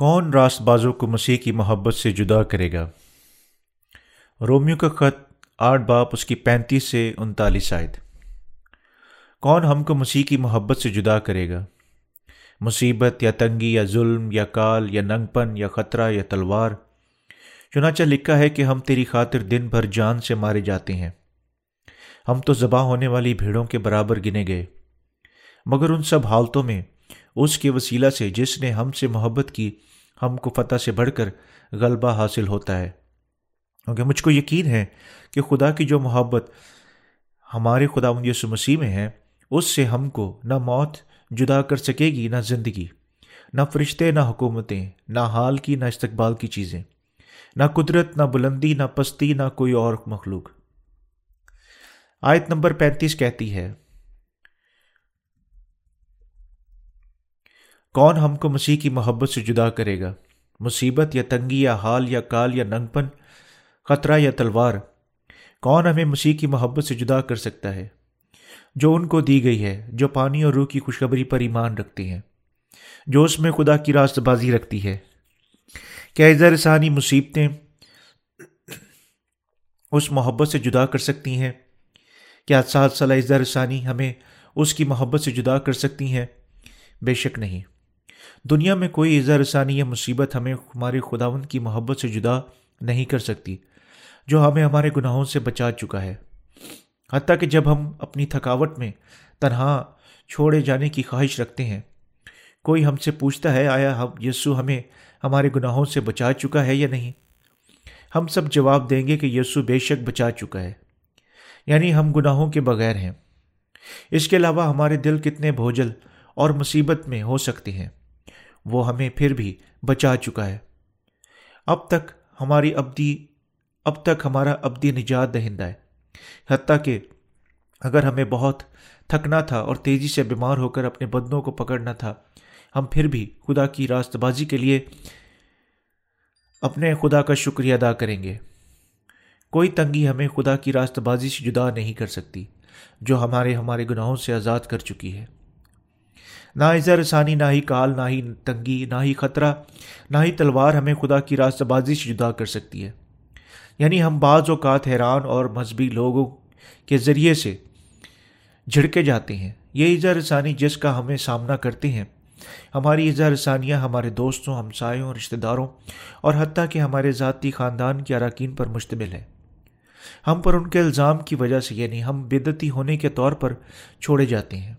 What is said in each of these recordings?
کون راست بازوں کو مسیح کی محبت سے جدا کرے گا؟ رومیو کا خط آٹھ باپ اس کی پینتیس سے انتالیس آئے کون ہم کو مسیح کی محبت سے جدا کرے گا؟ مصیبت یا تنگی یا ظلم یا کال یا ننگ پن یا خطرہ یا تلوار۔ چنانچہ لکھا ہے کہ ہم تیری خاطر دن بھر جان سے مارے جاتے ہیں۔ ہم تو ذبح ہونے والی بھیڑوں کے برابر گنے گئے۔ مگر ان سب حالتوں میں اس کے وسیلہ سے جس نے ہم سے محبت کی ہم کو فتح سے بڑھ کر غلبہ حاصل ہوتا ہے۔ کیونکہ مجھ کو یقین ہے کہ خدا کی جو محبت ہمارے خدا یسو مسیح میں ہے، اس سے ہم کو نہ موت جدا کر سکے گی، نہ زندگی، نہ فرشتے، نہ حکومتیں، نہ حال کی، نہ استقبال کی چیزیں، نہ قدرت، نہ بلندی، نہ پستی، نہ کوئی اور مخلوق۔ آیت نمبر پینتیس کہتی ہے کون ہم کو مسیح کی محبت سے جدا کرے گا؟ مصیبت یا تنگی یا حال یا کال یا ننگپن، خطرہ یا تلوار، کون ہمیں مسیح کی محبت سے جدا کر سکتا ہے؟ جو ان کو دی گئی ہے، جو پانی اور روح کی خوشخبری پر ایمان رکھتی ہیں، جو اس میں خدا کی راست بازی رکھتی ہے۔ کیا اظہار ثانی مصیبتیں اس محبت سے جدا کر سکتی ہیں؟ کیا سات سالہ اظہار ثانی ہمیں اس کی محبت سے جدا کر سکتی ہیں؟ بے شک نہیں۔ دنیا میں کوئی اظہار ثانی یا مصیبت ہمیں ہمارے خداون کی محبت سے جدا نہیں کر سکتی، جو ہمیں ہمارے گناہوں سے بچا چکا ہے۔ حتیٰ کہ جب ہم اپنی تھکاوٹ میں تنہا چھوڑے جانے کی خواہش رکھتے ہیں، کوئی ہم سے پوچھتا ہے، آیا ہم یسو ہمیں ہمارے گناہوں سے بچا چکا ہے یا نہیں؟ ہم سب جواب دیں گے کہ یسو بے شک بچا چکا ہے۔ یعنی ہم گناہوں کے بغیر ہیں۔ اس کے علاوہ ہمارے دل کتنے بھوجل اور مصیبت میں ہو سکتے ہیں۔ وہ ہمیں پھر بھی بچا چکا ہے۔ اب تک ہماری ابدی، اب تک ہمارا ابدی نجات دہندہ ہے۔ حتیٰ کہ اگر ہمیں بہت تھکنا تھا اور تیزی سے بیمار ہو کر اپنے بدنوں کو پکڑنا تھا، ہم پھر بھی خدا کی راست بازی کے لیے اپنے خدا کا شکریہ ادا کریں گے۔ کوئی تنگی ہمیں خدا کی راست بازی سے جدا نہیں کر سکتی، جو ہمارے ہمارے گناہوں سے آزاد کر چکی ہے۔ نہ اظہر ثانی، نہ ہی کال، نہ ہی تنگی، نہ ہی خطرہ، نہ ہی تلوار ہمیں خدا کی راست بازی سے جدا کر سکتی ہے۔ یعنی ہم بعض اوقات حیران اور مذہبی لوگوں کے ذریعے سے جھڑکے جاتے ہیں۔ یہ اظہار ثانی جس کا ہمیں سامنا کرتے ہیں۔ ہماری اظہار ثانیہ ہمارے دوستوں، ہمسایوں رشتہ داروں اور حتیٰ کہ ہمارے ذاتی خاندان کے اراکین پر مشتمل ہے ہم پر ان کے الزام کی وجہ سے یعنی ہم بدتی ہونے کے طور پر چھوڑے جاتے ہیں۔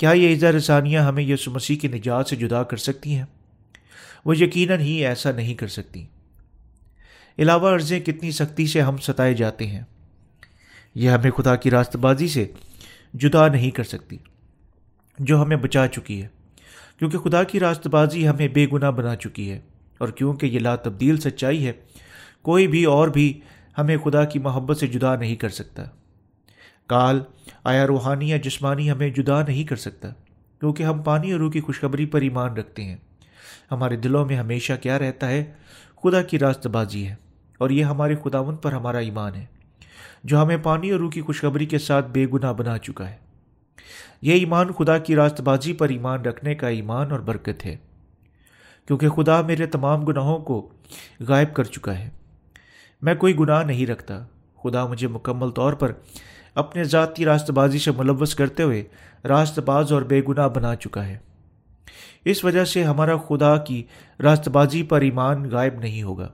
کیا یہ اظہار ثانیہ ہمیں یسو مسیح کی نجات سے جدا کر سکتی ہیں؟ وہ یقیناً ہی ایسا نہیں کر سکتی۔ علاوہ عرضیں کتنی سختی سے ہم ستائے جاتے ہیں۔ یہ ہمیں خدا کی راست بازی سے جدا نہیں کر سکتی، جو ہمیں بچا چکی ہے۔ کیونکہ خدا کی راست بازی ہمیں بے گناہ بنا چکی ہے، اور کیونکہ یہ لا تبدیل سچائی ہے، کوئی بھی اور بھی ہمیں خدا کی محبت سے جدا نہیں کر سکتا۔ کال آیا روحانی یا جسمانی ہمیں جدا نہیں کر سکتا، کیونکہ ہم پانی اور روح کی خوشخبری پر ایمان رکھتے ہیں۔ ہمارے دلوں میں ہمیشہ کیا رہتا ہے؟ خدا کی راست بازی ہے، اور یہ ہمارے خداون پر ہمارا ایمان ہے، جو ہمیں پانی اور روح کی خوشخبری کے ساتھ بے گناہ بنا چکا ہے۔ یہ ایمان خدا کی راست بازی پر ایمان رکھنے کا ایمان اور برکت ہے، کیونکہ خدا میرے تمام گناہوں کو غائب کر چکا ہے۔ میں کوئی گناہ نہیں رکھتا، خدا مجھے مکمل طور پر اپنے ذاتی راست بازی سے ملوث کرتے ہوئے راست باز اور بے گناہ بنا چکا ہے۔ اس وجہ سے ہمارا خدا کی راست بازی پر ایمان غائب نہیں ہوگا۔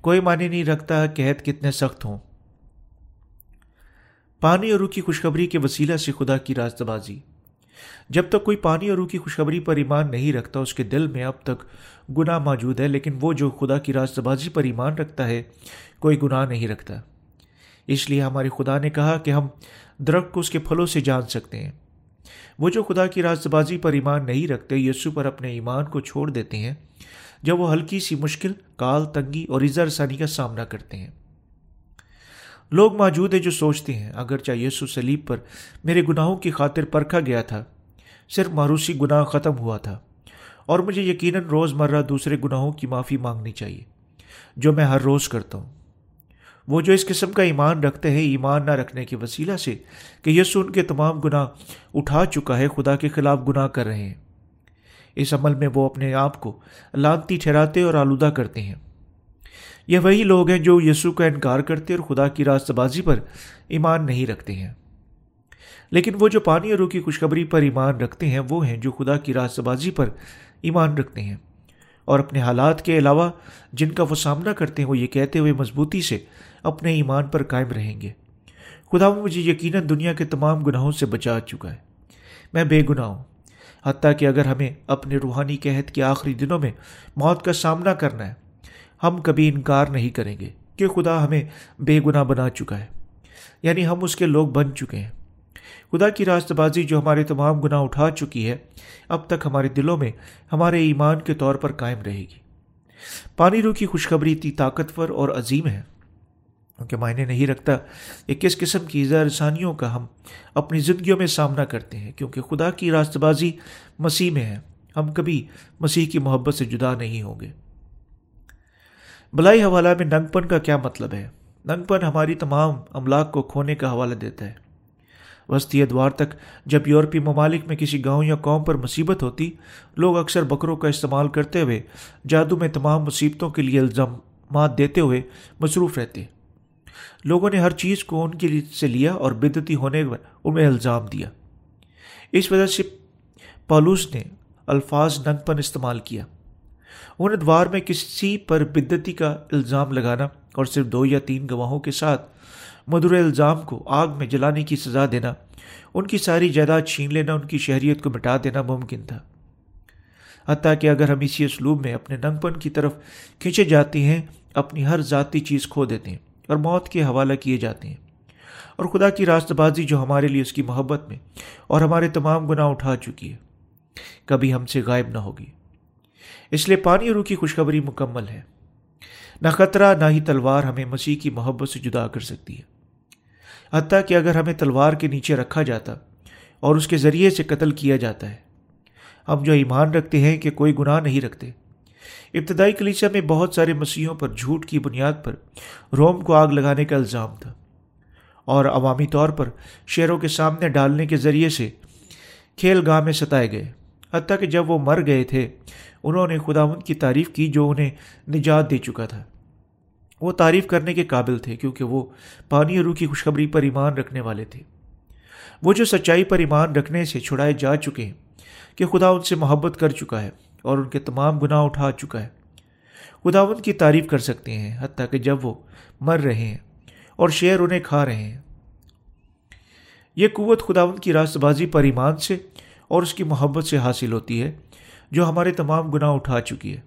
کوئی معنی نہیں رکھتا کہ عہد کتنے سخت ہوں۔ پانی اور روح کی خوشخبری کے وسیلہ سے خدا کی راست بازی جب تک کوئی پانی اور روح کی خوشخبری پر ایمان نہیں رکھتا، اس کے دل میں اب تک گناہ موجود ہے، لیکن وہ جو خدا کی راست بازی پر ایمان رکھتا ہے، کوئی گناہ نہیں رکھتا۔ اس لیے ہمارے خدا نے کہا کہ ہم درخت کو اس کے پھلوں سے جان سکتے ہیں۔ وہ جو خدا کی راست بازی پر ایمان نہیں رکھتے یسو پر اپنے ایمان کو چھوڑ دیتے ہیں، جب وہ ہلکی سی مشکل، کال، تنگی اور اظہار ثانی کا سامنا کرتے ہیں۔ لوگ موجود ہیں جو سوچتے ہیں اگر چاہے یسو سلیب پر میرے گناہوں کی خاطر پرکھا گیا تھا، صرف ماروسی گناہ ختم ہوا تھا۔ اور مجھے یقیناً روز مرہ دوسرے گناہوں کی معافی مانگنی چاہیے، جو میں ہر روز کرتا ہوں۔ وہ جو اس قسم کا ایمان رکھتے ہیں، ایمان نہ رکھنے کے وسیلہ سے کہ یسو ان کے تمام گناہ اٹھا چکا ہے، خدا کے خلاف گناہ کر رہے ہیں۔ اس عمل میں وہ اپنے آپ کو لانتی ٹھہراتے اور آلودہ کرتے ہیں۔ یہ وہی لوگ ہیں جو یسوع کا انکار کرتے اور خدا کی راست بازی پر ایمان نہیں رکھتے ہیں۔ لیکن وہ جو پانی اور روح کی خوشخبری پر ایمان رکھتے ہیں، وہ ہیں جو خدا کی راست بازی پر ایمان رکھتے ہیں۔ اور اپنے حالات کے علاوہ جن کا وہ سامنا کرتے ہیں، وہ یہ کہتے ہوئے مضبوطی سے اپنے ایمان پر قائم رہیں گے۔ خدا مجھے یقیناً دنیا کے تمام گناہوں سے بچا چکا ہے۔ میں بے گناہ ہوں، حتیٰ کہ اگر ہمیں اپنے روحانی قحط کے آخری دنوں میں موت کا سامنا کرنا ہے، ہم کبھی انکار نہیں کریں گے کہ خدا ہمیں بے گناہ بنا چکا ہے۔ یعنی ہم اس کے لوگ بن چکے ہیں۔ خدا کی راست بازی جو ہمارے تمام گناہ اٹھا چکی ہے، اب تک ہمارے دلوں میں ہمارے ایمان کے طور پر قائم رہے گی۔ پانی رو کی خوشخبری اتنی طاقتور اور عظیم ہے کیونکہ معنی نہیں رکھتا کہ کس قسم کی رسانیوں کا ہم اپنی زندگیوں میں سامنا کرتے ہیں، کیونکہ خدا کی راست بازی مسیح میں ہے۔ ہم کبھی مسیح کی محبت سے جدا نہیں ہوں گے۔ بلائی حوالہ میں ننگ پن کا کیا مطلب ہے؟ ننگ پن ہماری تمام املاک کو کھونے کا حوالہ دیتا ہے۔ وسطی ادوار تک جب یورپی ممالک میں کسی گاؤں یا قوم پر مصیبت ہوتی، لوگ اکثر بکروں کا استعمال کرتے ہوئے جادو میں تمام مصیبتوں کے لیے الزامات دیتے ہوئے مصروف رہتے۔ لوگوں نے ہر چیز کو ان کے سے لیا اور بدتی ہونے پر ان میں الزام دیا۔ اس وجہ سے پالوس نے الفاظ ننگ پن استعمال کیا۔ ان ادوار میں کسی پر بدتی کا الزام لگانا اور صرف دو یا تین گواہوں کے ساتھ مدر الزام کو آگ میں جلانے کی سزا دینا، ان کی ساری جائیداد چھین لینا، ان کی شہریت کو مٹا دینا ممکن تھا۔ حتیٰ کہ اگر ہم اسی اسلوب میں اپنے ننگ پن کی طرف کھینچے جاتے ہیں، اپنی ہر ذاتی چیز کھو دیتے ہیں اور موت کے حوالہ کیے جاتے ہیں۔ اور خدا کی راست بازی جو ہمارے لیے اس کی محبت میں اور ہمارے تمام گناہ اٹھا چکی ہے، کبھی ہم سے غائب نہ ہوگی۔ اس لیے پانی اور روح کی خوشخبری مکمل ہے۔ نہ خطرہ، نہ ہی تلوار ہمیں مسیح کی محبت سے جدا کر سکتی ہے۔ حتیٰ کہ اگر ہمیں تلوار کے نیچے رکھا جاتا اور اس کے ذریعے سے قتل کیا جاتا ہے۔ ہم جو ایمان رکھتے ہیں کہ کوئی گناہ نہیں رکھتے۔ ابتدائی کلیچا میں بہت سارے مسیحوں پر جھوٹ کی بنیاد پر روم کو آگ لگانے کا الزام تھا اور عوامی طور پر شہروں کے سامنے ڈالنے کے ذریعے سے کھیل گاہ میں ستائے گئے۔ حتیٰ کہ جب وہ مر گئے تھے، انہوں نے خداون کی تعریف کی جو انہیں نجات دے چکا تھا۔ وہ تعریف کرنے کے قابل تھے کیونکہ وہ پانی اور روح کی خوشخبری پر ایمان رکھنے والے تھے۔ وہ جو سچائی پر ایمان رکھنے سے چھڑائے جا چکے ہیں کہ خدا ان سے محبت کر چکا ہے اور ان کے تمام گناہ اٹھا چکا ہے۔ خداون کی تعریف کر سکتے ہیں حتیٰ کہ جب وہ مر رہے ہیں اور شعر انہیں کھا رہے ہیں۔ یہ قوت خداون کی راست بازی پر ایمان سے اور اس کی محبت سے حاصل ہوتی ہے جو ہمارے تمام گناہ اٹھا چکی ہے۔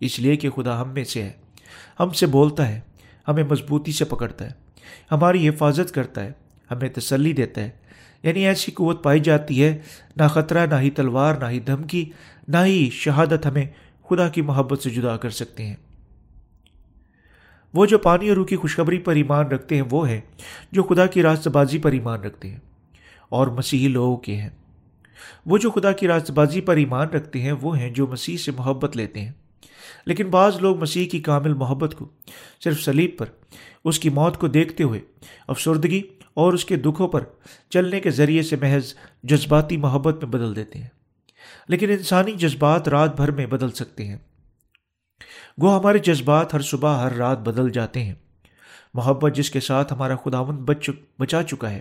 اس لیے کہ خدا ہم میں سے ہے۔ ہم سے بولتا ہے، ہمیں مضبوطی سے پکڑتا ہے۔ ہماری حفاظت کرتا ہے، ہمیں تسلی دیتا ہے۔ یعنی ایسی قوت پائی جاتی ہے، نہ خطرہ، نہ ہی تلوار، نہ ہی دھمکی، نہ ہی شہادت ہمیں خدا کی محبت سے جدا کر سکتے ہیں۔ وہ جو پانی اور روح کی خوشخبری پر ایمان رکھتے ہیں، وہ ہیں جو خدا کی راست بازی پر ایمان رکھتے ہیں۔ اور مسیحی لوگوں کے ہیں۔ وہ جو خدا کی راست بازی پر ایمان رکھتے ہیں، وہ ہیں جو مسیح سے محبت لیتے ہیں۔ لیکن بعض لوگ مسیح کی کامل محبت کو صرف سلیب پر، اس کی موت کو دیکھتے ہوئے افسردگی اور اس کے دکھوں پر چلنے کے ذریعے سے محض جذباتی محبت میں بدل دیتے ہیں۔ لیکن انسانی جذبات رات بھر میں بدل سکتے ہیں۔ گو ہمارے جذبات ہر صبح، ہر رات بدل جاتے ہیں۔ محبت جس کے ساتھ ہمارا خداون بچ بچا چکا ہے،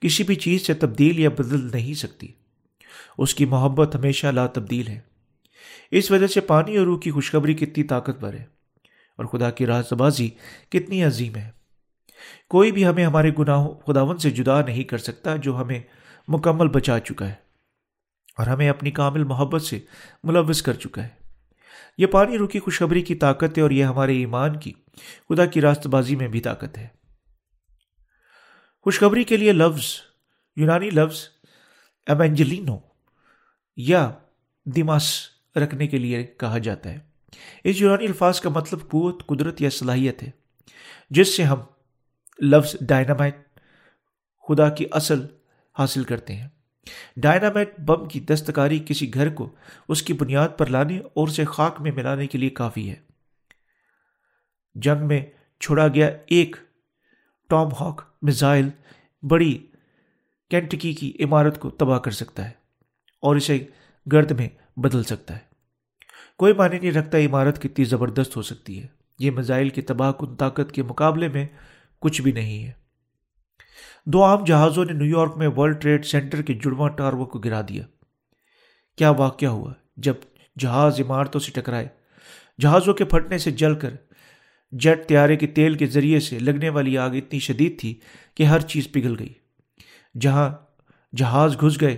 کسی بھی چیز سے تبدیل یا بدل نہیں سکتی۔ اس کی محبت ہمیشہ لا تبدیل ہے۔ اس وجہ سے پانی اور روح کی خوشخبری کتنی طاقتور ہے اور خدا کی راز بازی کتنی عظیم ہے۔ کوئی بھی ہمیں ہمارے گناہوں خداون سے جدا نہیں کر سکتا جو ہمیں مکمل بچا چکا ہے اور ہمیں اپنی کامل محبت سے ملوث کر چکا ہے۔ یہ پانی روح کی خوشخبری کی طاقت ہے اور یہ ہمارے ایمان کی، خدا کی راست بازی میں بھی طاقت ہے۔ خوشخبری کے لیے لفظ، یونانی لفظ ایونجلینو یا دماس رکھنے کے لیے کہا جاتا ہے۔ اس یونانی الفاظ کا مطلب قوت، قدرت یا صلاحیت ہے، جس سے ہم لفظ ڈائنامائٹ خدا کی اصل حاصل کرتے ہیں۔ ڈائنامائٹ بم کی دستکاری کسی گھر کو اس کی بنیاد پر لانے اور اسے خاک میں ملانے کے لیے کافی ہے۔ جنگ میں چھوڑا گیا ایک ٹام ہاک میزائل بڑی کینٹکی کی عمارت کو تباہ کر سکتا ہے اور اسے گرد میں بدل سکتا ہے۔ کوئی معنی نہیں رکھتا، عمارت کتنی زبردست ہو سکتی ہے۔ یہ میزائل کی تباہ کن طاقت کے مقابلے میں کچھ بھی نہیں ہے۔ دو عام جہازوں نے نیو یارک میں ورلڈ ٹریڈ سینٹر کے جڑواں ٹارو کو گرا دیا۔ کیا واقعہ ہوا؟ جب جہاز عمارتوں سے ٹکرائے، جہازوں کے پھٹنے سے جل کر جیٹ طیارے کے تیل کے ذریعے سے لگنے والی آگ اتنی شدید تھی کہ ہر چیز پگھل گئی۔ جہاں جہاز گھس گئے،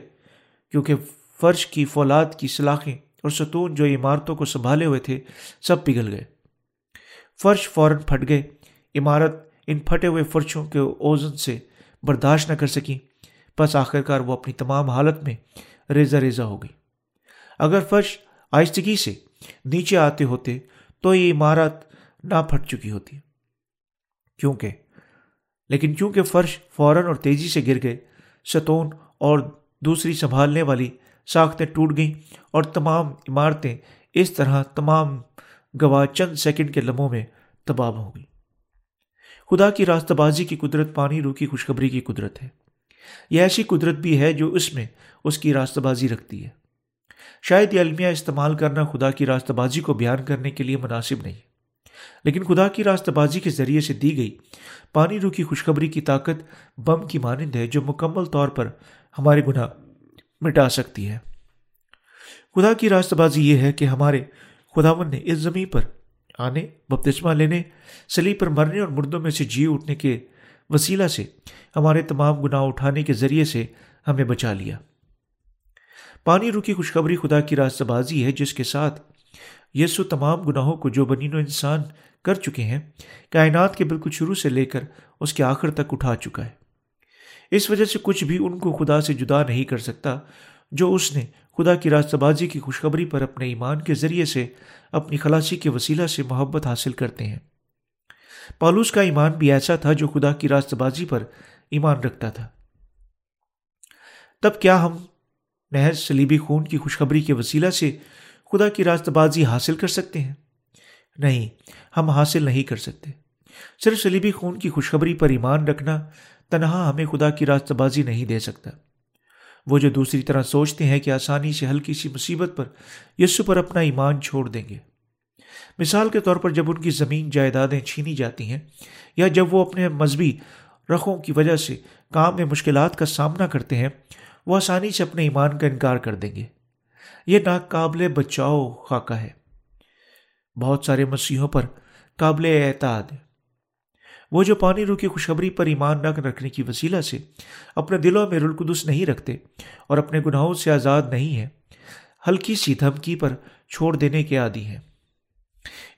کیونکہ فرش کی فولاد کی سلاخیں اور ستون جو عمارتوں کو سنبھالے ہوئے تھے، سب پگھل گئے۔ فرش فوراً پھٹ گئے۔ عمارت ان پھٹے ہوئے فرشوں کے اوزن سے برداشت نہ کر سکیں۔ بس آخرکار وہ اپنی تمام حالت میں ریزہ ریزہ ہو گئی۔ اگر فرش آہستگی سے نیچے آتے ہوتے تو یہ عمارت نہ پھٹ چکی ہوتی۔ کیونکہ، لیکن کیونکہ فرش فوراً اور تیزی سے گر گئے، ستون اور دوسری سنبھالنے والی ساختیں ٹوٹ گئیں اور تمام عمارتیں اس طرح تمام گواہ چند سیکنڈ کے لمحوں میں تباہ ہو گئی خدا کی راستہ بازی کی قدرت پانی رو کی خوشخبری کی قدرت ہے۔ یہ ایسی قدرت بھی ہے جو اس میں اس کی راستہ بازی رکھتی ہے۔ شاید یہ المیہ استعمال کرنا خدا کی راستہ بازی کو بیان کرنے کے لیے مناسب نہیں لیکن خدا کی راستہ بازی کے ذریعے سے دی گئی پانی رو کی خوشخبری کی طاقت بم کی مانند ہے جو مکمل طور پر ہمارے گناہ مٹا سکتی ہے۔ خدا کی راستہ بازی یہ ہے کہ ہمارے خداون نے اس زمین پر آنے، بپتسمہ لینے سلی پر مرنے اور مردوں میں سے جی اٹھنے کے وسیلہ سے ہمارے تمام گناہ اٹھانے کے ذریعے سے ہمیں بچا لیا۔ پانی روکی خوشخبری خدا کی راستہ بازی ہے، جس کے ساتھ یسو تمام گناہوں کو جو بنین و انسان کر چکے ہیں، کائنات کے بالکل شروع سے لے کر اس کے آخر تک اٹھا چکا ہے۔ اس وجہ سے کچھ بھی ان کو خدا سے جدا نہیں کر سکتا جو اس نے خدا کی راستہ بازی کی خوشخبری پر اپنے ایمان کے ذریعے سے اپنی خلاصی کے وسیلہ سے محبت حاصل کرتے ہیں۔ پالوس کا ایمان بھی ایسا تھا جو خدا کی راستہ بازی پر ایمان رکھتا تھا۔ تب کیا ہم محض سلیبی خون کی خوشخبری کے وسیلہ سے خدا کی راستہ بازی حاصل کر سکتے ہیں؟ نہیں، ہم حاصل نہیں کر سکتے۔ صرف سلیبی خون کی خوشخبری پر ایمان رکھنا تنہا ہمیں خدا کی راستہ بازی نہیں دے سکتا۔ وہ جو دوسری طرح سوچتے ہیں کہ آسانی سے ہلکی سی مصیبت پر یسو پر اپنا ایمان چھوڑ دیں گے۔ مثال کے طور پر جب ان کی زمین جائیدادیں چھینی جاتی ہیں یا جب وہ اپنے مذہبی رخوں کی وجہ سے کام میں مشکلات کا سامنا کرتے ہیں، وہ آسانی سے اپنے ایمان کا انکار کر دیں گے۔ یہ ناقابل بچاؤ خاکہ ہے۔ بہت سارے مسیحوں پر قابل اعتاد وہ جو پانی رو کی خوشخبری پر ایمان نہ رکھنے کی وسیلہ سے اپنے دلوں میں رلقدس نہیں رکھتے اور اپنے گناہوں سے آزاد نہیں ہیں، ہلکی سی دھمکی پر چھوڑ دینے کے عادی ہیں۔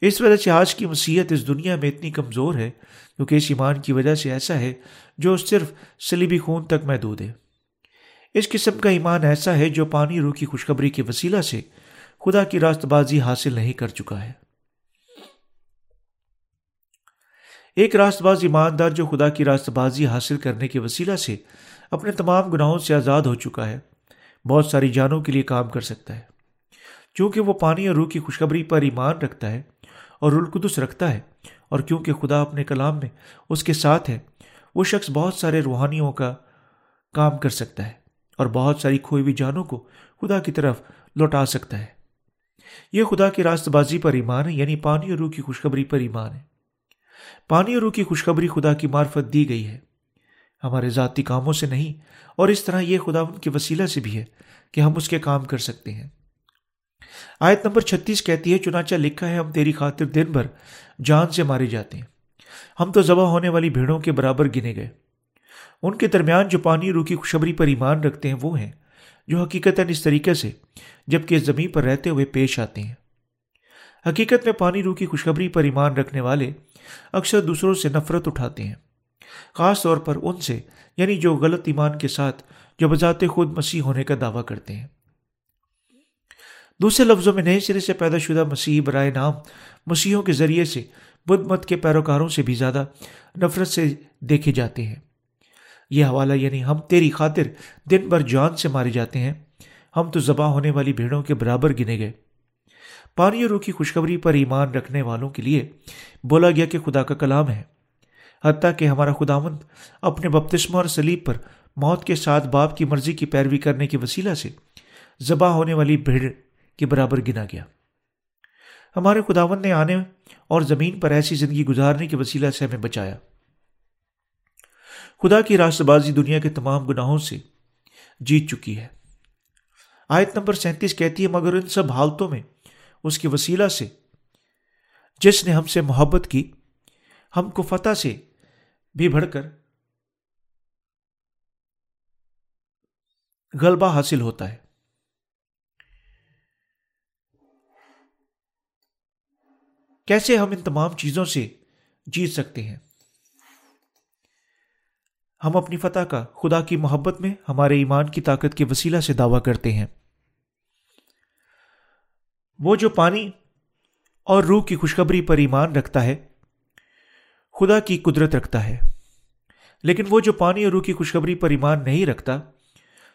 اس وجہ سے آج کی مسیحت اس دنیا میں اتنی کمزور ہے کیونکہ اس ایمان کی وجہ سے ایسا ہے جو صرف سلیبی خون تک محدود ہے۔ اس قسم کا ایمان ایسا ہے جو پانی روح کی خوشخبری کے وسیلہ سے خدا کی راست بازی حاصل نہیں کر چکا ہے۔ ایک راست باز ایماندار جو خدا کی راست بازی حاصل کرنے کے وسیلہ سے اپنے تمام گناہوں سے آزاد ہو چکا ہے، بہت ساری جانوں کے لیے کام کر سکتا ہے۔ کیونکہ وہ پانی اور روح کی خوشخبری پر ایمان رکھتا ہے اور رلقدس رکھتا ہے، اور کیونکہ خدا اپنے کلام میں اس کے ساتھ ہے، وہ شخص بہت سارے روحانیوں کا کام کر سکتا ہے اور بہت ساری کھوئی ہوئی جانوں کو خدا کی طرف لوٹا سکتا ہے۔ یہ خدا کی راست بازی پر ایمان ہے یعنی پانی اور روح کی خوشخبری پر ایمان ہے۔ پانی اور روح کی خوشخبری خدا کی معرفت دی گئی ہے۔ ہمارے ذاتی کاموں سے نہیں، اور اس طرح یہ خدا ان کے وسیلہ سے بھی ہے کہ ہم اس کے کام کر سکتے ہیں۔ آیت نمبر چھتیس کہتی ہے، چنانچہ لکھا ہے، ہم تیری خاطر دن بھر جان سے مارے جاتے ہیں۔ ہم تو ذبح ہونے والی بھیڑوں کے برابر گنے گئے۔ ان کے درمیان جو پانی روح کی خوشبری پر ایمان رکھتے ہیں، وہ ہیں جو حقیقت اس طریقے سے جبکہ زمین پر رہتے ہوئے پیش آتے ہیں۔ حقیقت میں پانی روح کی خوشخبری پر ایمان رکھنے والے اکثر دوسروں سے نفرت اٹھاتے ہیں۔ خاص طور پر ان سے یعنی جو غلط ایمان کے ساتھ، جو بذات خود مسیح ہونے کا دعویٰ کرتے ہیں۔ دوسرے لفظوں میں نئے سرے سے پیدا شدہ مسیحی برائے نام مسیحوں کے ذریعے سے بدھ مت کے پیروکاروں سے بھی زیادہ نفرت سے دیکھے جاتے ہیں۔ یہ حوالہ یعنی ہم تیری خاطر دن بھر جان سے مارے جاتے ہیں، ہم تو ذبح ہونے والی بھیڑوں کے برابر گنے گئے۔ پانی اور کی خوشخبری پر ایمان رکھنے والوں کے لیے بولا گیا کہ خدا کا کلام ہے۔ حتیٰ کہ ہمارا خداوند اپنے بپتسمہ اور سلیب پر موت کے ساتھ باپ کی مرضی کی پیروی کرنے کے وسیلہ سے ذبح ہونے والی بھیڑ کے برابر گنا گیا۔ ہمارے خداون نے آنے اور زمین پر ایسی زندگی گزارنے کے وسیلہ سے ہمیں بچایا۔ خدا کی راست بازی دنیا کے تمام گناہوں سے جیت چکی ہے۔ آیت نمبر سینتیس کہتی ہے، مگر ان سب حالتوں میں اس کے وسیلہ سے۔ جس نے ہم سے محبت کی، ہم کو فتح سے بھی بڑھ کر غلبہ حاصل ہوتا ہے۔ کیسے ہم ان تمام چیزوں سے جیت سکتے ہیں؟ ہم اپنی فتح کا خدا کی محبت میں ہمارے ایمان کی طاقت کے وسیلہ سے دعویٰ کرتے ہیں۔ وہ جو پانی اور روح کی خوشخبری پر ایمان رکھتا ہے، خدا کی قدرت رکھتا ہے۔ لیکن وہ جو پانی اور روح کی خوشخبری پر ایمان نہیں رکھتا،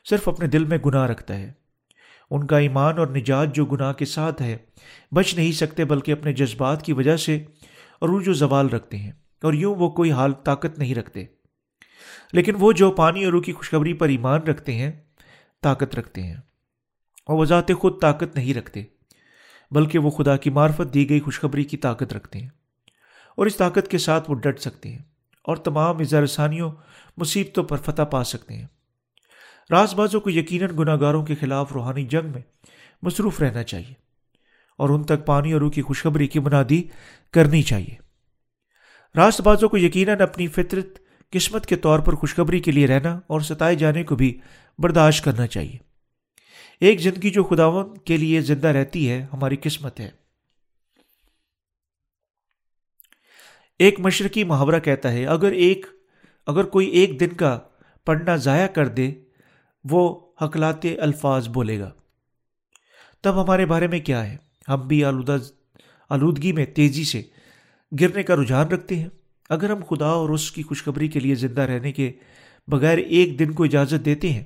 صرف اپنے دل میں گناہ رکھتا ہے۔ ان کا ایمان اور نجات جو گناہ کے ساتھ ہے، بچ نہیں سکتے بلکہ اپنے جذبات کی وجہ سے اور وہ جو زوال رکھتے ہیں۔ اور یوں وہ کوئی حال طاقت نہیں رکھتے۔ لیکن وہ جو پانی اور روح کی خوشخبری پر ایمان رکھتے ہیں، طاقت رکھتے ہیں۔ اور وہ ذات خود طاقت نہیں رکھتے۔ بلکہ وہ خدا کی معرفت دی گئی خوشخبری کی طاقت رکھتے ہیں اور اس طاقت کے ساتھ وہ ڈٹ سکتے ہیں اور تمام اظہار ثانیوں مصیبتوں پر فتح پا سکتے ہیں۔ راز بازوں کو یقیناً گناہ گاروں کے خلاف روحانی جنگ میں مصروف رہنا چاہیے اور ان تک پانی اور روح کی خوشخبری کی منادی کرنی چاہیے۔ راست بازوں کو یقیناً اپنی فطرت، قسمت کے طور پر خوشخبری کے لیے رہنا اور ستائے جانے کو بھی برداشت کرنا چاہیے۔ ایک زندگی جو خداون کے لیے زندہ رہتی ہے، ہماری قسمت ہے۔ ایک مشرقی محاورہ کہتا ہے، اگر ایک، اگر کوئی ایک دن کا پڑھنا ضائع کر دے، وہ حکلاتے الفاظ بولے گا۔ تب ہمارے بارے میں کیا ہے؟ ہم بھی آلودہ، آلودگی میں تیزی سے گرنے کا رجحان رکھتے ہیں۔ اگر ہم خدا اور اس کی خوشخبری کے لیے زندہ رہنے کے بغیر ایک دن کو اجازت دیتے ہیں،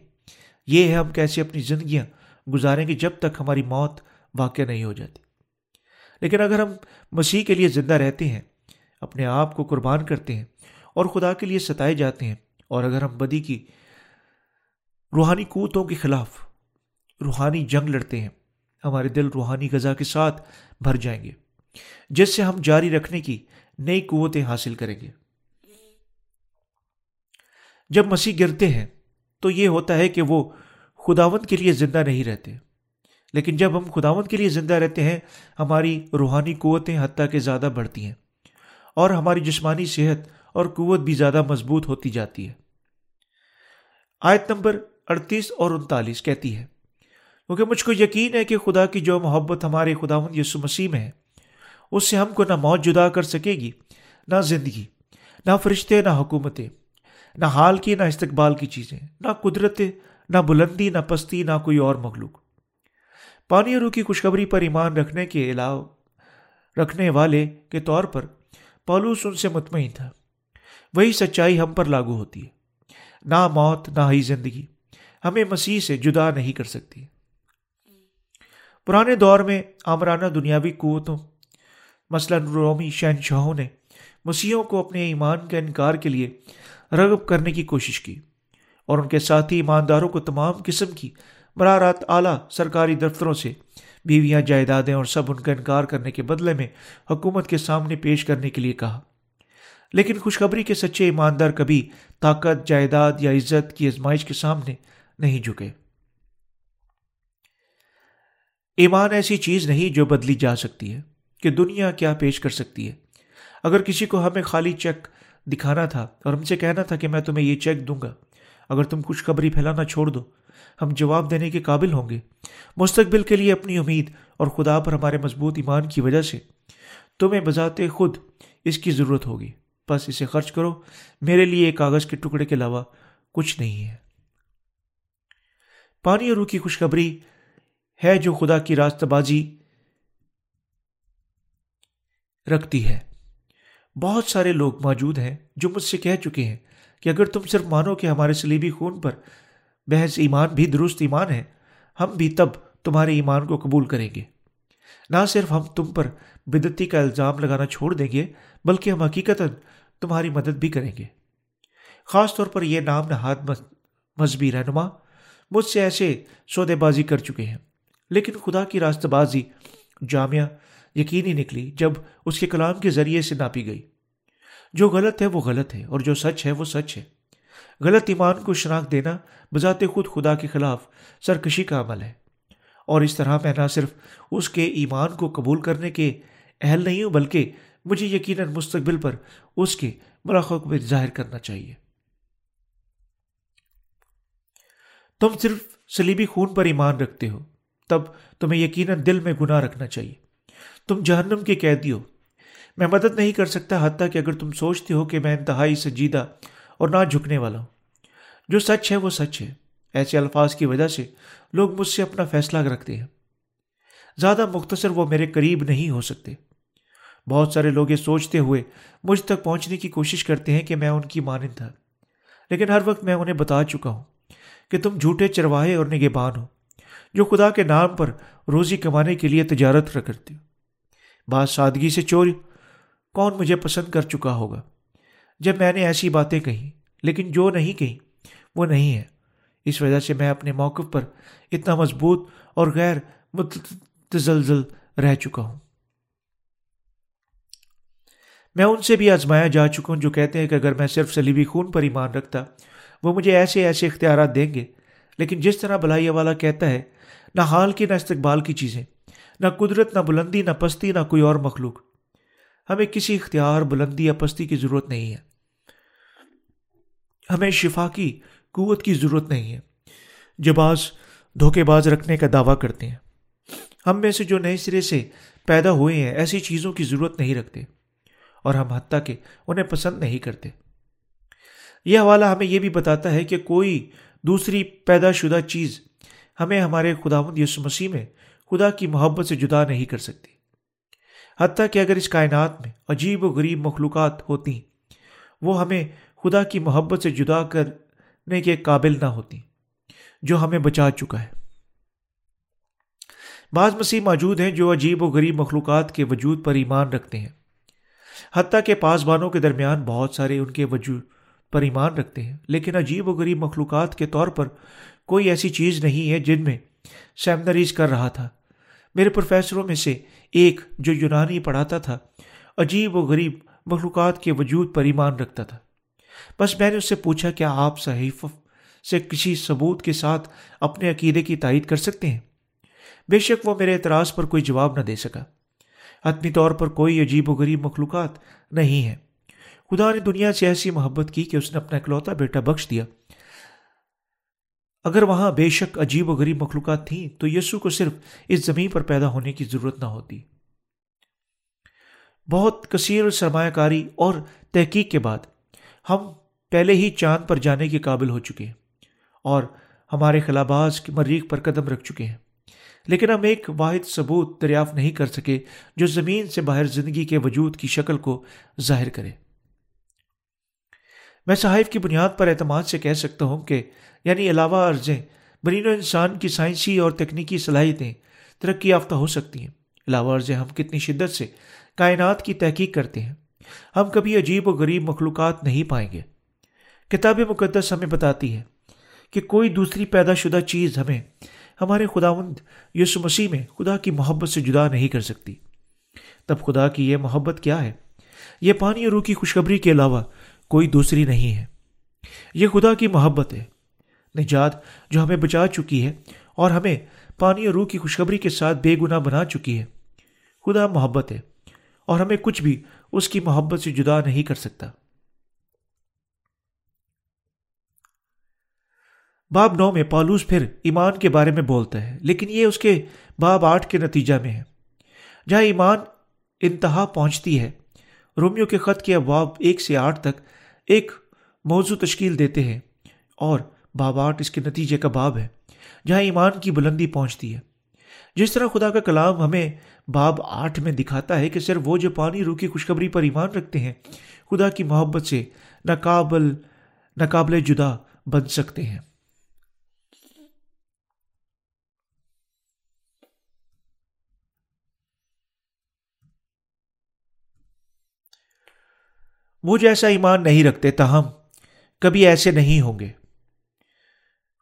یہ ہے ہم کیسے اپنی زندگیاں گزاریں گے جب تک ہماری موت واقع نہیں ہو جاتی۔ لیکن اگر ہم مسیح کے لیے زندہ رہتے ہیں، اپنے آپ کو قربان کرتے ہیں اور خدا کے لیے ستائے جاتے ہیں، اور اگر ہم بدی کی روحانی قوتوں کے خلاف روحانی جنگ لڑتے ہیں، ہمارے دل روحانی غذا کے ساتھ بھر جائیں گے، جس سے ہم جاری رکھنے کی نئی قوتیں حاصل کریں گے۔ جب مسیح گرتے ہیں، تو یہ ہوتا ہے کہ وہ خداون کے لیے زندہ نہیں رہتے۔ لیکن جب ہم خداون کے لیے زندہ رہتے ہیں، ہماری روحانی قوتیں حتیٰ کہ زیادہ بڑھتی ہیں اور ہماری جسمانی صحت اور قوت بھی زیادہ مضبوط ہوتی جاتی ہے۔ آیت نمبر اڑتیس اور انتالیس کہتی ہے، کیونکہ مجھ کو یقین ہے کہ خدا کی جو محبت ہمارے خداون یسو مسیح میں ہے، اس سے ہم کو نہ موت جدا کر سکے گی، نہ زندگی، نہ فرشتے، نہ حکومتیں، نہ حال کی، نہ استقبال کی چیزیں، نہ قدرت نہ بلندی، نہ پستی، نہ کوئی اور مخلوق۔ پانی اور روح کی خوشخبری پر ایمان رکھنے کے علاوہ، رکھنے والے کے طور پر پالوس ان سے مطمئن تھا۔ وہی سچائی ہم پر لاگو ہوتی ہے۔ نہ موت، نہ ہی زندگی۔ ہمیں مسیح سے جدا نہیں کر سکتی۔ پرانے دور میں آمرانہ دنیاوی قوتوں، مثلاً رومی شہنشاہوں نے مسیحوں کو اپنے ایمان کے انکار کے لیے رغب کرنے کی کوشش کی۔ اور ان کے ساتھی ایمانداروں کو تمام قسم کی برارات اعلیٰ سرکاری دفتروں سے بیویاں جائیدادیں اور سب ان کا انکار کرنے کے بدلے میں حکومت کے سامنے پیش کرنے کے لیے کہا۔ لیکن خوشخبری کے سچے ایماندار کبھی طاقت، جائیداد یا عزت کی آزمائش کے سامنے نہیں جھکے۔ ایمان ایسی چیز نہیں جو بدلی جا سکتی ہے کہ دنیا کیا پیش کر سکتی ہے۔ اگر کسی کو ہمیں خالی چیک دکھانا تھا اور ہم سے کہنا تھا کہ میں تمہیں یہ چیک دوں گا اگر تم خوشخبری پھیلانا چھوڑ دو، ہم جواب دینے کے قابل ہوں گے۔ مستقبل کے لیے اپنی امید اور خدا پر ہمارے مضبوط ایمان کی وجہ سے تمہیں بذات خود اس کی ضرورت ہوگی۔ بس اسے خرچ کرو۔ میرے لیے ایک کاغذ کے ٹکڑے کے علاوہ کچھ نہیں ہے۔ پانی اور روح کی خوشخبری ہے جو خدا کی راست بازی رکھتی ہے۔ بہت سارے لوگ موجود ہیں جو مجھ سے کہہ چکے ہیں کہ اگر تم صرف مانو کہ ہمارے سلیبی خون پر بحث ایمان بھی درست ایمان ہے، ہم بھی تب تمہارے ایمان کو قبول کریں گے۔ نہ صرف ہم تم پر بدتی کا الزام لگانا چھوڑ دیں گے، بلکہ ہم حقیقت تمہاری مدد بھی کریں گے۔ خاص طور پر یہ نام نہاد مذہبی رہنما مجھ سے ایسے سودے بازی کر چکے ہیں۔ لیکن خدا کی راست بازی جامعہ یقینی نکلی جب اس کے کلام کے ذریعے سے ناپی گئی۔ جو غلط ہے وہ غلط ہے اور جو سچ ہے وہ سچ ہے۔ غلط ایمان کو شناخت دینا بذات خود خدا کے خلاف سرکشی کا عمل ہے۔ اور اس طرح میں نہ صرف اس کے ایمان کو قبول کرنے کے اہل نہیں ہوں، بلکہ مجھے یقیناً مستقبل پر اس کے مراقب میں ظاہر کرنا چاہیے۔ تم صرف سلیبی خون پر ایمان رکھتے ہو، تب تمہیں یقیناً دل میں گناہ رکھنا چاہیے۔ تم جہنم کے قیدی ہو میں مدد نہیں کر سکتا حتیٰ کہ اگر تم سوچتے ہو کہ میں انتہائی سنجیدہ اور نہ جھکنے والا ہوں۔ جو سچ ہے وہ سچ ہے۔ ایسے الفاظ کی وجہ سے لوگ مجھ سے اپنا فیصلہ رکھتے ہیں۔ زیادہ مختصر وہ میرے قریب نہیں ہو سکتے۔ بہت سارے لوگ یہ سوچتے ہوئے مجھ تک پہنچنے کی کوشش کرتے ہیں کہ میں ان کی مانند تھا۔ لیکن ہر وقت میں انہیں بتا چکا ہوں کہ تم جھوٹے، چرواہے اور نگہبان ہو، جو خدا کے نام پر روزی کمانے کے لیے تجارت کرتے ہو۔ بعض سادگی سے چوری کون مجھے پسند کر چکا ہوگا؟ جب میں نے ایسی باتیں کہیں، لیکن جو نہیں کہیں، وہ نہیں ہے اس وجہ سے میں اپنے موقف پر اتنا مضبوط اور غیر متزلزل رہ چکا ہوں۔ میں ان سے بھی آزمایا جا چکا ہوں جو کہتے ہیں کہ اگر میں صرف سلیبی خون پر ایمان رکھتا، وہ مجھے ایسے ایسے اختیارات دیں گے۔ لیکن جس طرح بلائی والا کہتا ہے، نہ حال کی نہ استقبال کی چیزیں۔ نہ قدرت، نہ بلندی، نہ پستی، نہ کوئی اور مخلوق۔ ہمیں کسی اختیار، بلندی یا پستی کی ضرورت نہیں ہے۔ ہمیں شفا کی قوت کی ضرورت نہیں ہے۔ جو بعض دھوکے باز رکھنے کا دعویٰ کرتے ہیں۔ ہم میں سے جو نئے سرے سے پیدا ہوئے ہیں، ایسی چیزوں کی ضرورت نہیں رکھتے۔ اور ہم حتیٰ کہ انہیں پسند نہیں کرتے۔ یہ حوالہ ہمیں یہ بھی بتاتا ہے کہ کوئی دوسری پیدا شدہ چیز ہمیں ہمارے خدا مند یسو مسیح میں خدا کی محبت سے جدا نہیں کر سکتی۔ حتیٰ کہ اگر اس کائنات میں عجیب و غریب مخلوقات ہوتی وہ ہمیں خدا کی محبت سے جدا کرنے کے قابل نہ ہوتی جو ہمیں بچا چکا ہے۔ بعض مسیح موجود ہیں جو عجیب و غریب مخلوقات کے وجود پر ایمان رکھتے ہیں۔ حتیٰ کہ پاسبانوں کے درمیان بہت سارے ان کے وجود پر ایمان رکھتے ہیں، لیکن عجیب و غریب مخلوقات کے طور پر کوئی ایسی چیز نہیں ہے جن میں سیمنریز کر رہا تھا۔ میرے پروفیسروں میں سے ایک جو یونانی پڑھاتا تھا، عجیب و غریب مخلوقات کے وجود پر ایمان رکھتا تھا۔ بس میں نے اس سے پوچھا، کیا آپ صحیح سے کسی ثبوت کے ساتھ اپنے عقیدے کی تائید کر سکتے ہیں؟ بے شک وہ میرے اعتراض پر کوئی جواب نہ دے سکا۔ حتمی طور پر کوئی عجیب و غریب مخلوقات نہیں ہے خدا نے دنیا سے ایسی محبت کی کہ اس نے اپنا اکلوتا بیٹا بخش دیا۔ اگر وہاں بے شک عجیب و غریب مخلوقات تھیں، تو یسو کو صرف اس زمین پر پیدا ہونے کی ضرورت نہ ہوتی۔ بہت کثیر سرمایہ کاری اور تحقیق کے بعد ہم پہلے ہی چاند پر جانے کے قابل ہو چکے ہیں اور ہمارے خلاباز کے مریخ پر قدم رکھ چکے ہیں۔ لیکن ہم ایک واحد ثبوت دریافت نہیں کر سکے جو زمین سے باہر زندگی کے وجود کی شکل کو ظاہر کرے۔ میں صحائف کی بنیاد پر اعتماد سے کہہ سکتا ہوں کہ یعنی علاوہ عرضیں برین و انسان کی سائنسی اور تکنیکی صلاحیتیں ترقی یافتہ ہو سکتی ہیں۔ علاوہ عرضیں، ہم کتنی شدت سے کائنات کی تحقیق کرتے ہیں۔ ہم کبھی عجیب و غریب مخلوقات نہیں پائیں گے۔ کتاب مقدس ہمیں بتاتی ہے کہ کوئی دوسری پیدا شدہ چیز ہمیں، ہمارے خداوند یسو مسیح میں خدا کی محبت سے جدا نہیں کر سکتی۔ تب خدا کی یہ محبت کیا ہے؟ یہ پانی اور روح کی خوشخبری کے علاوہ کوئی دوسری نہیں ہے۔ یہ خدا کی محبت ہے، نجات جو ہمیں بچا چکی ہے اور ہمیں پانی اور روح کی خوشخبری کے ساتھ بے گناہ بنا چکی ہے۔ خدا محبت ہے اور ہمیں کچھ بھی اس کی محبت سے جدا نہیں کر سکتا۔ باب نو میں پالوس پھر ایمان کے بارے میں بولتا ہے، لیکن یہ اس کے باب آٹھ کے نتیجہ میں ہے۔ جہاں ایمان انتہا پہنچتی ہے رومیو کے خط کے ابواب ایک سے آٹھ تک ایک موضوع تشکیل دیتے ہیں اور باب آٹھ اس کے نتیجے کا باب ہے، جہاں ایمان کی بلندی پہنچتی ہے۔ جس طرح خدا کا کلام ہمیں باب آٹھ میں دکھاتا ہے کہ صرف وہ جو پانی روح کی خوشخبری پر ایمان رکھتے ہیں، خدا کی محبت سے ناقابل ناقابل جدا بن سکتے ہیں۔ وہ جیسا ایمان نہیں رکھتے تاہم، کبھی ایسے نہیں ہوں گے۔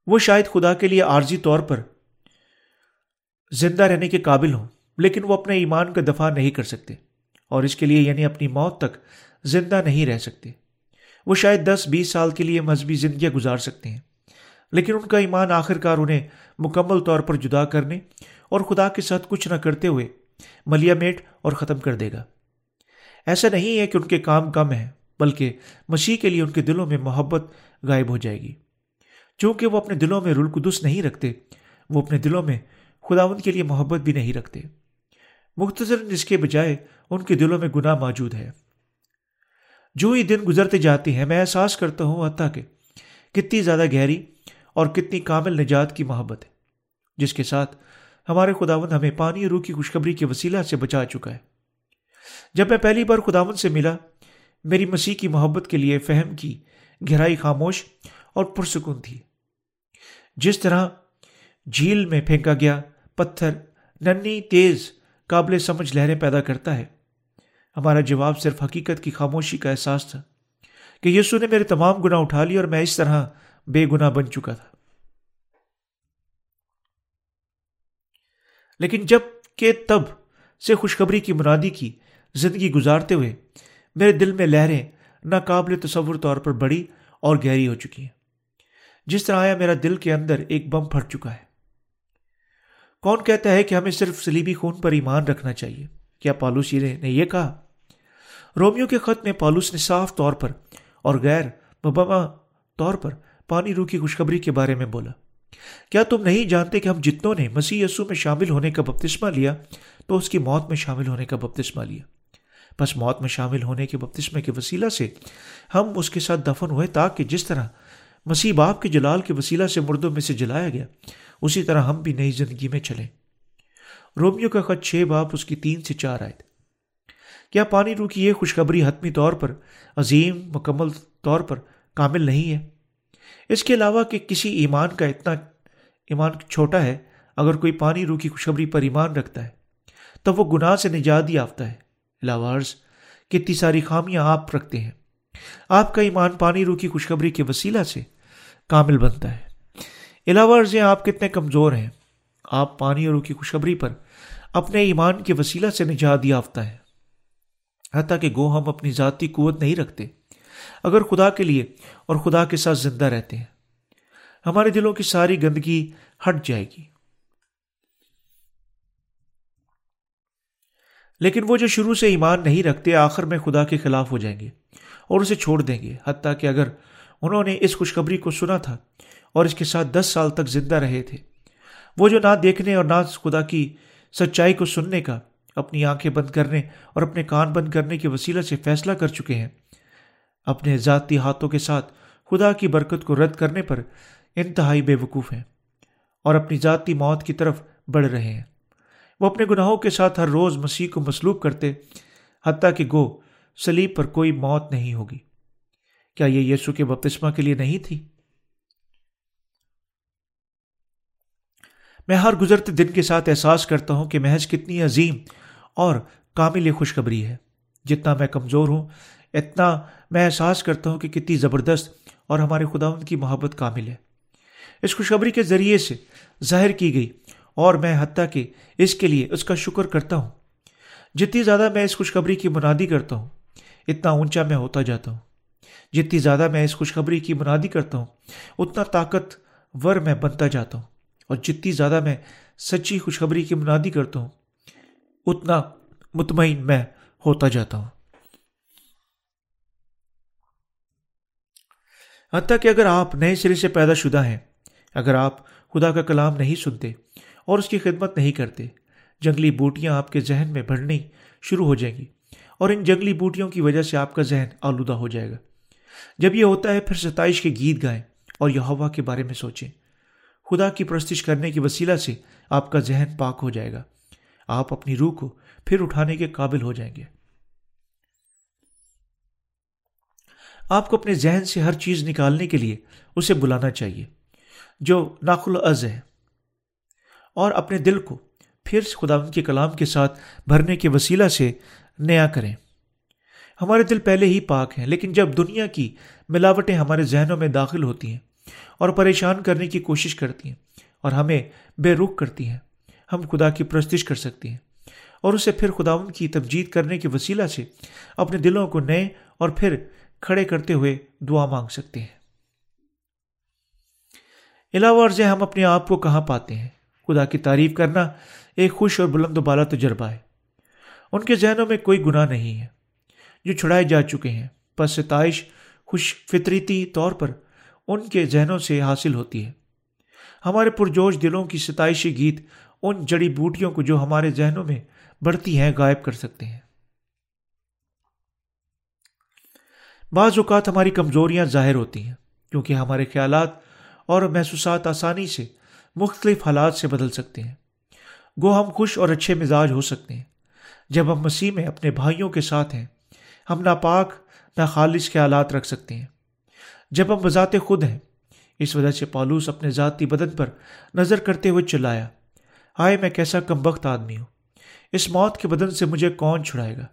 وہ شاید خدا کے لیے عارضی طور پر زندہ رہنے کے قابل ہوں، لیکن وہ اپنے ایمان کا دفاع نہیں کر سکتے اور اس کے لیے یعنی اپنی موت تک زندہ نہیں رہ سکتے۔ وہ شاید دس، بیس سال کے لیے مذہبی زندگیاں گزار سکتے ہیں، لیکن ان کا ایمان آخر کار انہیں مکمل طور پر جدا کرنے اور خدا کے ساتھ کچھ نہ کرتے ہوئے ملیا میٹ اور ختم کر دے گا۔ ایسا نہیں ہے کہ ان کے کام کم ہیں، بلکہ مسیح کے لیے ان کے دلوں میں محبت غائب ہو جائے گی۔ چونکہ وہ اپنے دلوں میں رول قدس نہیں رکھتے، وہ اپنے دلوں میں خداوند کے لیے محبت بھی نہیں رکھتے۔ مختصر اس کے بجائے ان کے دلوں میں گناہ موجود ہے جو ہی دن گزرتے جاتے ہیں، میں احساس کرتا ہوں حتیٰ کہ کتنی زیادہ گہری اور کتنی کامل نجات کی محبت ہے، جس کے ساتھ ہمارے خداون ہمیں پانی اور روح کی خوشخبری کے وسیلہ سے بچا چکا ہے۔ جب میں پہلی بار خداون سے ملا، میری مسیح کی محبت کے لیے فہم کی، گہرائی خاموش اور پرسکون تھی۔ جس طرح جھیل میں پھینکا گیا، پتھر، ننی، تیز، قابل سمجھ لہریں پیدا کرتا ہے۔ ہمارا جواب صرف حقیقت کی خاموشی کا احساس تھا کہ یسو نے میرے تمام گناہ اٹھا لی اور میں اس طرح بے گناہ بن چکا تھا۔ لیکن جبکہ تب سے خوشخبری کی منادی کی زندگی گزارتے ہوئے میرے دل میں لہریں ناقابل تصور طور پر بڑی اور گہری ہو چکی ہیں۔ جس طرح آیا میرا دل کے اندر ایک بم پھٹ چکا ہے۔ کون کہتا ہے کہ ہمیں صرف سلیبی خون پر ایمان رکھنا چاہیے؟ کیا پالوس نے یہ کہا؟ رومیو کے خط میں پالوس نے صاف طور پر اور غیر مبما طور پر پانی روح کی خوشخبری کے بارے میں بولا۔ کیا تم نہیں جانتے کہ ہم جتنوں نے مسیح یسو میں شامل ہونے کا بپتسمہ لیا، تو اس کی موت میں شامل ہونے کا بپتسمہ لیا؟ بس موت میں شامل ہونے کے بپتسمے کے وسیلہ سے ہم اس کے ساتھ دفن ہوئے تاکہ جس طرح مسیح باپ کے جلال کے وسیلہ سے مردوں میں سے جلایا گیا، اسی طرح ہم بھی نئی زندگی میں چلیں۔ رومیو کا خط چھ باپ اس کی تین سے چار آئے تھے کیا پانی رو کی یہ خوشخبری حتمی طور پر، عظیم، مکمل طور پر کامل نہیں ہے؟ اس کے علاوہ کہ کسی ایمان کا اتنا، ایمان چھوٹا ہے، اگر کوئی پانی رو کی خوشخبری پر ایمان رکھتا ہے، تو وہ گناہ سے نجات آفتا ہے۔ علاوہ کتنی ساری خامیاں آپ رکھتے ہیں۔ آپ کا ایمان پانی رو کی خوشخبری کے وسیلہ سے کامل بنتا ہے۔ علاوہ ورزیں آپ کتنے کمزور ہیں۔ آپ پانی اور روح کی خوشخبری پر اپنے ایمان کے وسیلہ سے نجات یافتہ ہے حتیٰ کہ گو ہم اپنی ذاتی قوت نہیں رکھتے، اگر خدا کے لیے اور خدا کے ساتھ زندہ رہتے ہیں۔ ہمارے دلوں کی ساری گندگی ہٹ جائے گی۔ لیکن وہ جو شروع سے ایمان نہیں رکھتے، آخر میں خدا کے خلاف ہو جائیں گے اور اسے چھوڑ دیں گے۔ حتیٰ کہ اگر انہوں نے اس خوشخبری کو سنا تھا اور اس کے ساتھ دس سال تک زندہ رہے تھے، وہ جو نہ دیکھنے اور نہ خدا کی سچائی کو سننے کا، اپنی آنکھیں بند کرنے اور اپنے کان بند کرنے کے وسیلہ سے فیصلہ کر چکے ہیں، اپنے ذاتی ہاتھوں کے ساتھ خدا کی برکت کو رد کرنے پر انتہائی بے وقوف ہیں اور اپنی ذاتی موت کی طرف بڑھ رہے ہیں۔ وہ اپنے گناہوں کے ساتھ ہر روز مسیح کو مسلوب کرتے، حتیٰ کہ گو سلیب پر کوئی موت نہیں ہوگی۔ کیا یہ یسو کے بپتسمہ کے لیے نہیں تھی؟ میں ہر گزرتے دن کے ساتھ احساس کرتا ہوں کہ محض کتنی عظیم اور کامل خوشخبری ہے۔ جتنا میں کمزور ہوں، اتنا میں احساس کرتا ہوں کہ کتنی زبردست اور ہمارے خدا کی محبت کامل ہے۔ اس خوشخبری کے ذریعے سے ظاہر کی گئی اور میں حتیٰ کہ اس کے لیے اس کا شکر کرتا ہوں۔ جتنی زیادہ میں اس خوشخبری کی منادی کرتا ہوں، اتنا اونچا میں ہوتا جاتا ہوں۔ جتنی زیادہ میں اس خوشخبری کی منادی کرتا ہوں، اتنا طاقت ور میں بنتا جاتا ہوں۔ اور جتنی زیادہ میں سچی خوشخبری کی منادی کرتا ہوں، اتنا مطمئن میں ہوتا جاتا ہوں۔ حتیٰ کہ اگر آپ نئے سرے سے پیدا شدہ ہیں، اگر آپ خدا کا کلام نہیں سنتے اور اس کی خدمت نہیں کرتے۔ جنگلی بوٹیاں آپ کے ذہن میں بڑھنی شروع ہو جائیں گی اور ان جنگلی بوٹیوں کی وجہ سے آپ کا ذہن آلودہ ہو جائے گا۔ جب یہ ہوتا ہے، پھر ستائش کے گیت گائیں اور یہ ہوا کے بارے میں سوچیں۔ خدا کی پرستش کرنے کی وسیلہ سے آپ کا ذہن پاک ہو جائے گا۔ آپ اپنی روح کو پھر اٹھانے کے قابل ہو جائیں گے۔ آپ کو اپنے ذہن سے ہر چیز نکالنے کے لیے اسے بلانا چاہیے، جو ناخل از ہے۔ اور اپنے دل کو پھر خدا کے کلام کے ساتھ بھرنے کے وسیلہ سے نیا کریں۔ ہمارے دل پہلے ہی پاک ہیں، لیکن جب دنیا کی ملاوٹیں ہمارے ذہنوں میں داخل ہوتی ہیں اور پریشان کرنے کی کوشش کرتی ہیں اور ہمیں بے رخ کرتی ہیں، ہم خدا کی پرستش کر سکتے ہیں اور اسے پھر خداون کی تبجید کرنے کے وسیلہ سے اپنے دلوں کو نئے اور پھر کھڑے کرتے ہوئے دعا مانگ سکتے ہیں۔ علاوہ ورژ ہم اپنے آپ کو کہاں پاتے ہیں؟ خدا کی تعریف کرنا ایک خوش اور بلند و بالا تجربہ ہے۔ ان کے ذہنوں میں کوئی گناہ نہیں ہے جو چھڑائے جا چکے ہیں پس ستائش، خوش فطریتی طور پر ان کے ذہنوں سے حاصل ہوتی ہے۔ ہمارے پرجوش دلوں کی ستائشی گیت ان جڑی بوٹیوں کو جو ہمارے ذہنوں میں بڑھتی ہیں غائب کر سکتے ہیں۔ بعض اوقات ہماری کمزوریاں ظاہر ہوتی ہیں کیونکہ ہمارے خیالات اور محسوسات آسانی سے مختلف حالات سے بدل سکتے ہیں۔ گو ہم خوش اور اچھے مزاج ہو سکتے ہیں۔ جب ہم مسیح میں اپنے بھائیوں کے ساتھ ہیں، ہم ناپاک نہ خالص خیالات رکھ سکتے ہیں۔ جب ہم بذات خود ہیں، اس وجہ سے پالوس اپنے ذاتی بدن پر نظر کرتے ہوئے چلایا۔ آئے، میں کیسا کم وقت آدمی ہوں۔ اس موت کے بدن سے مجھے کون چھڑائے گا؟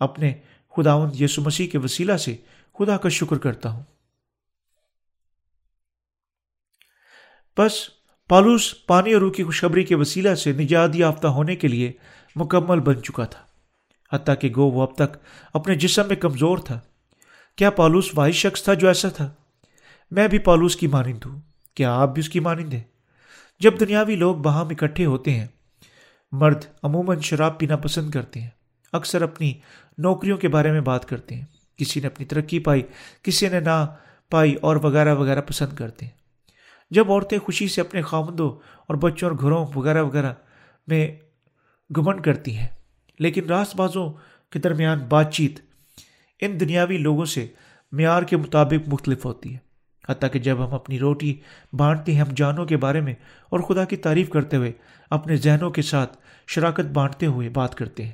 اپنے خداوند یسو مسیح کے وسیلہ سے خدا کا شکر کرتا ہوں۔ بس پالوس پانی اور روح کی خوشخبری کے وسیلہ سے نجات یافتہ ہونے کے لیے مکمل بن چکا تھا، حتیٰ کہ گو وہ اب تک اپنے جسم میں کمزور تھا۔ کیا پالوس واحد شخص تھا جو ایسا تھا؟ میں بھی پالوس کی مانند ہوں۔ کیا آپ بھی اس کی مانند ہیں؟ جب دنیاوی لوگ باہم اکٹھے ہوتے ہیں، مرد عموماً شراب پینا پسند کرتے ہیں۔ اکثر اپنی نوکریوں کے بارے میں بات کرتے ہیں۔ کسی نے اپنی ترقی پائی، کسی نے نہ پائی اور وغیرہ وغیرہ پسند کرتے ہیں۔ جب عورتیں خوشی سے اپنے خامدوں اور بچوں اور گھروں وغیرہ وغیرہ میں گمن کرتی ہیں، لیکن راست بازوں کے درمیان بات چیت ان دنیاوی لوگوں سے معیار کے مطابق مختلف ہوتی ہے۔ حتیٰ کہ جب ہم اپنی روٹی بانٹتے ہیں، ہم جانوں کے بارے میں اور خدا کی تعریف کرتے ہوئے اپنے ذہنوں کے ساتھ شراکت بانٹتے ہوئے بات کرتے ہیں۔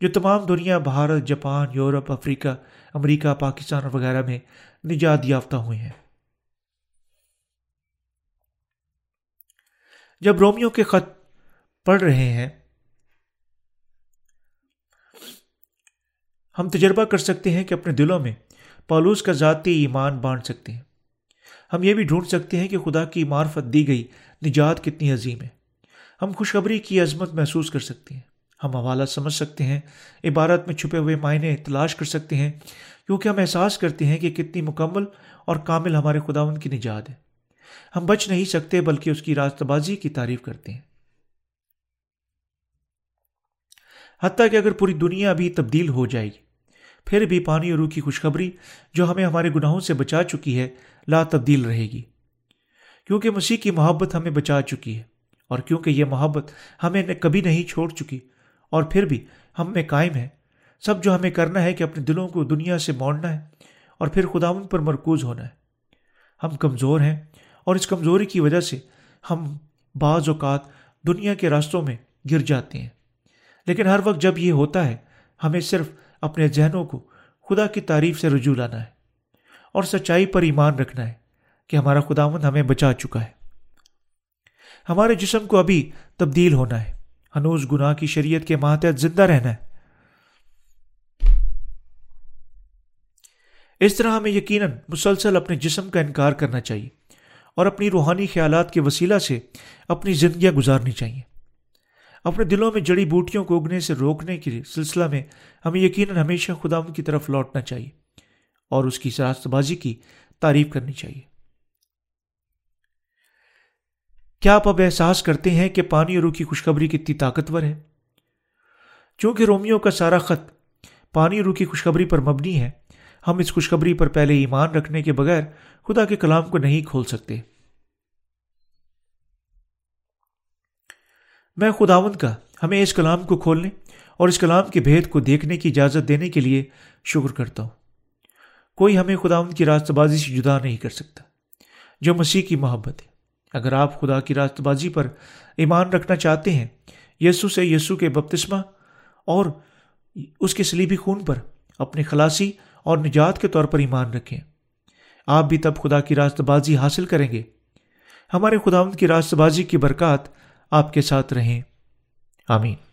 جو تمام دنیا، بھارت، جاپان، یورپ، افریقہ، امریکہ، پاکستان وغیرہ میں نجات یافتہ ہوئے ہیں۔ جب رومیو کے خط پڑھ رہے ہیں، ہم تجربہ کر سکتے ہیں کہ اپنے دلوں میں پالوس کا ذاتی ایمان بانٹ سکتے ہیں۔ ہم یہ بھی ڈھونڈ سکتے ہیں کہ خدا کی معرفت دی گئی نجات کتنی عظیم ہے۔ ہم خوشخبری کی عظمت محسوس کر سکتے ہیں۔ ہم حوالہ سمجھ سکتے ہیں، عبارت میں چھپے ہوئے معنی تلاش کر سکتے ہیں، کیونکہ ہم احساس کرتے ہیں کہ کتنی مکمل اور کامل ہمارے خداون کی نجات ہے۔ ہم بچ نہیں سکتے بلکہ اس کی راست بازی کی تعریف کرتے ہیں۔ حتیٰ کہ اگر پوری دنیا ابھی تبدیل ہو جائے گی، پھر بھی پانی اور روح کی خوشخبری جو ہمیں ہمارے گناہوں سے بچا چکی ہے، لا تبدیل رہے گی۔ کیونکہ مسیح کی محبت ہمیں بچا چکی ہے، اور کیونکہ یہ محبت ہمیں کبھی نہیں چھوڑ چکی، اور پھر بھی ہم میں قائم ہے۔ سب جو ہمیں کرنا ہے کہ اپنے دلوں کو دنیا سے موڑنا ہے، اور پھر خداون پر مرکوز ہونا ہے۔ ہم کمزور ہیں اور اس کمزوری کی وجہ سے ہم بعض اوقات دنیا کے راستوں میں گر جاتے ہیں۔ لیکن ہر وقت جب یہ ہوتا ہے، ہمیں صرف اپنے ذہنوں کو خدا کی تعریف سے رجوع لانا ہے اور سچائی پر ایمان رکھنا ہے کہ ہمارا خداون ہمیں بچا چکا ہے۔ ہمارے جسم کو ابھی تبدیل ہونا ہے۔ ہنوز گناہ کی شریعت کے ماتحت زندہ رہنا ہے۔ اس طرح ہمیں یقیناً مسلسل اپنے جسم کا انکار کرنا چاہیے۔ اور اپنی روحانی خیالات کے وسیلہ سے اپنی زندگیاں گزارنی چاہیے۔ اپنے دلوں میں جڑی بوٹیوں کو اگنے سے روکنے کے سلسلہ میں ہمیں یقیناً ہمیشہ خدا کی طرف لوٹنا چاہیے اور اس کی راست بازی کی تعریف کرنی چاہیے۔ کیا آپ اب احساس کرتے ہیں کہ پانی اور روح کی خوشخبری کتنی طاقتور ہے؟ چونکہ رومیو کا سارا خط پانی اور روح کی خوشخبری پر مبنی ہے، ہم اس خوشخبری پر پہلے ایمان رکھنے کے بغیر خدا کے کلام کو نہیں کھول سکتے۔ میں خداون کا، ہمیں اس کلام کو کھولنے اور اس کلام کے بھید کو دیکھنے کی اجازت دینے کے لیے شکر کرتا ہوں۔ کوئی ہمیں خداون کی راست بازی سے جدا نہیں کر سکتا، جو مسیح کی محبت ہے۔ اگر آپ خدا کی راست بازی پر ایمان رکھنا چاہتے ہیں یسو سے یسو کے بپتسمہ اور اس کے سلیبی خون پر اپنے خلاصی اور نجات کے طور پر ایمان رکھیں۔ آپ بھی تب خدا کی راست بازی حاصل کریں گے۔ ہمارے خداوند کی راست بازی کی برکات آپ کے ساتھ رہیں۔ آمین۔